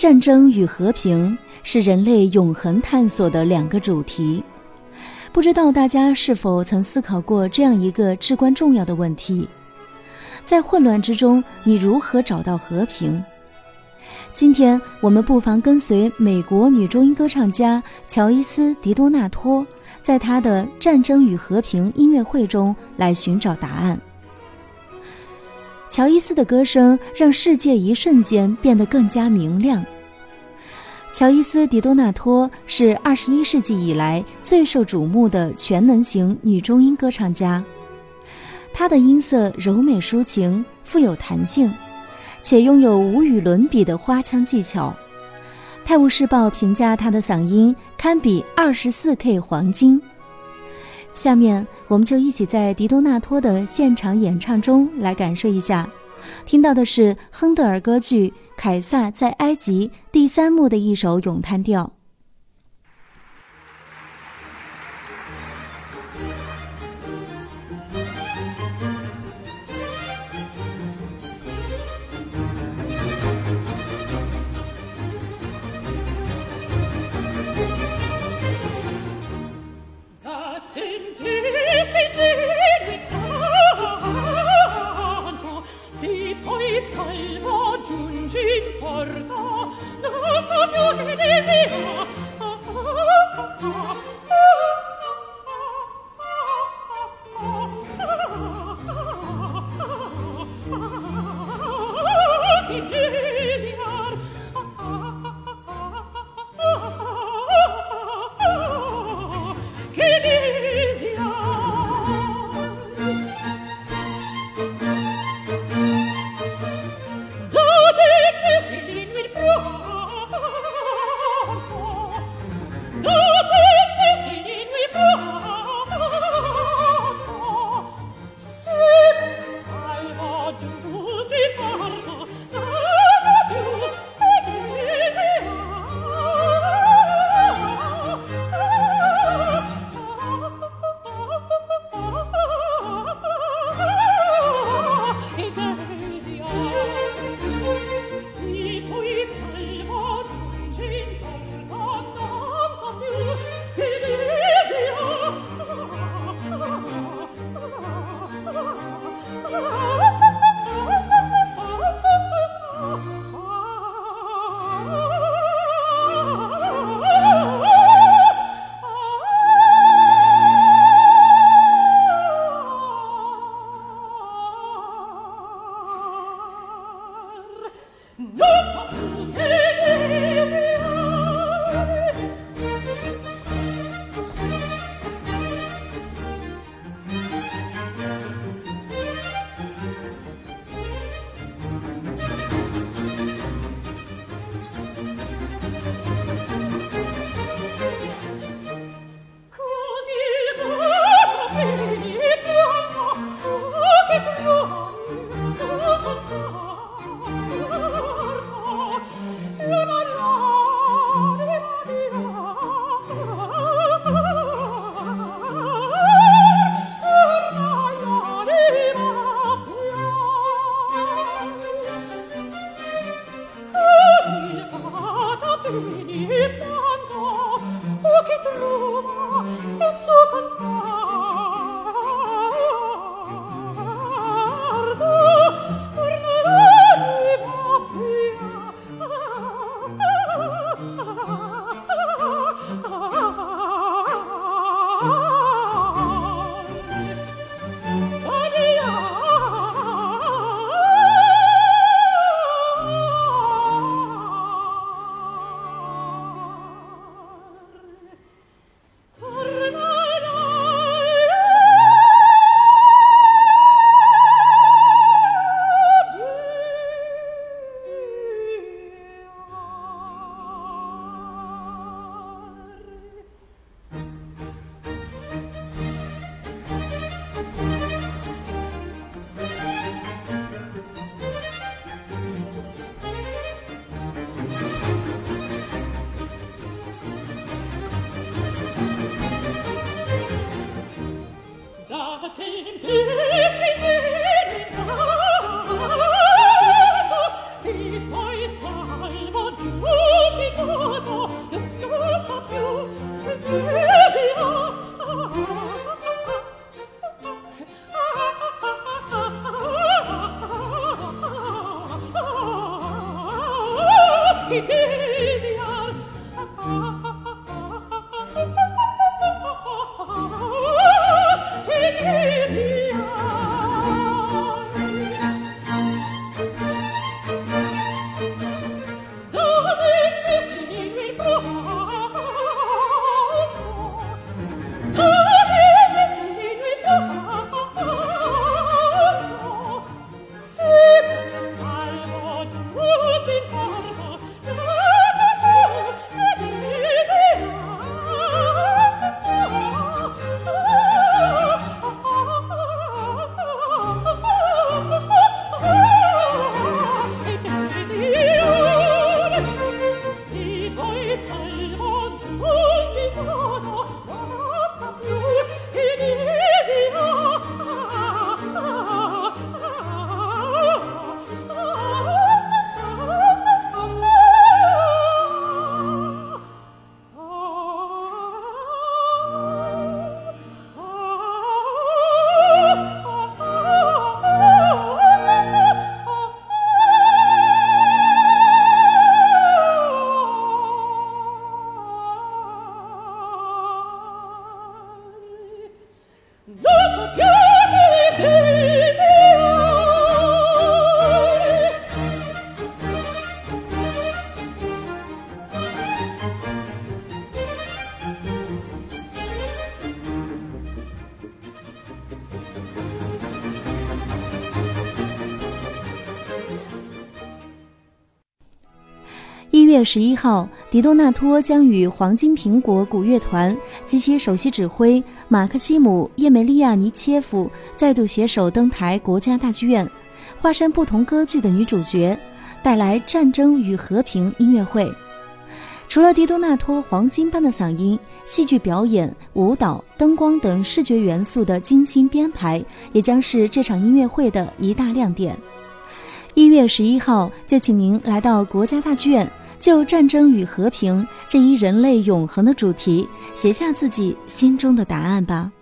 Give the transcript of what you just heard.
战争与和平是人类永恒探索的两个主题。不知道大家是否曾思考过这样一个至关重要的问题：在混乱之中，你如何找到和平？今天我们不妨跟随美国女中音歌唱家乔伊斯·迪多纳托，在她的《战争与和平》音乐会中来寻找答案。乔伊斯的歌声让世界一瞬间变得更加明亮。乔伊斯·迪多纳托是二十一世纪以来最受瞩目的全能型女中音歌唱家，她的音色柔美抒情，富有弹性，且拥有无与伦比的花腔技巧。《泰晤士报》评价她的嗓音堪比二十四 K 黄金。下面，我们就一起在迪多纳托的现场演唱中来感受一下。听到的是亨德尔歌剧《凯撒在埃及》第三幕的一首咏叹调。che trova e su con He did. 月十一号，迪多纳托将与黄金苹果古乐团及其首席指挥马克西姆·叶梅利亚尼切夫再度携手登台国家大剧院，化身不同歌剧的女主角，带来《战争与和平》音乐会。除了迪多纳托黄金般的嗓音，戏剧表演、舞蹈、灯光等视觉元素的精心编排，也将是这场音乐会的一大亮点。一月十一号，就请您来到国家大剧院。就战争与和平这一人类永恒的主题，写下自己心中的答案吧。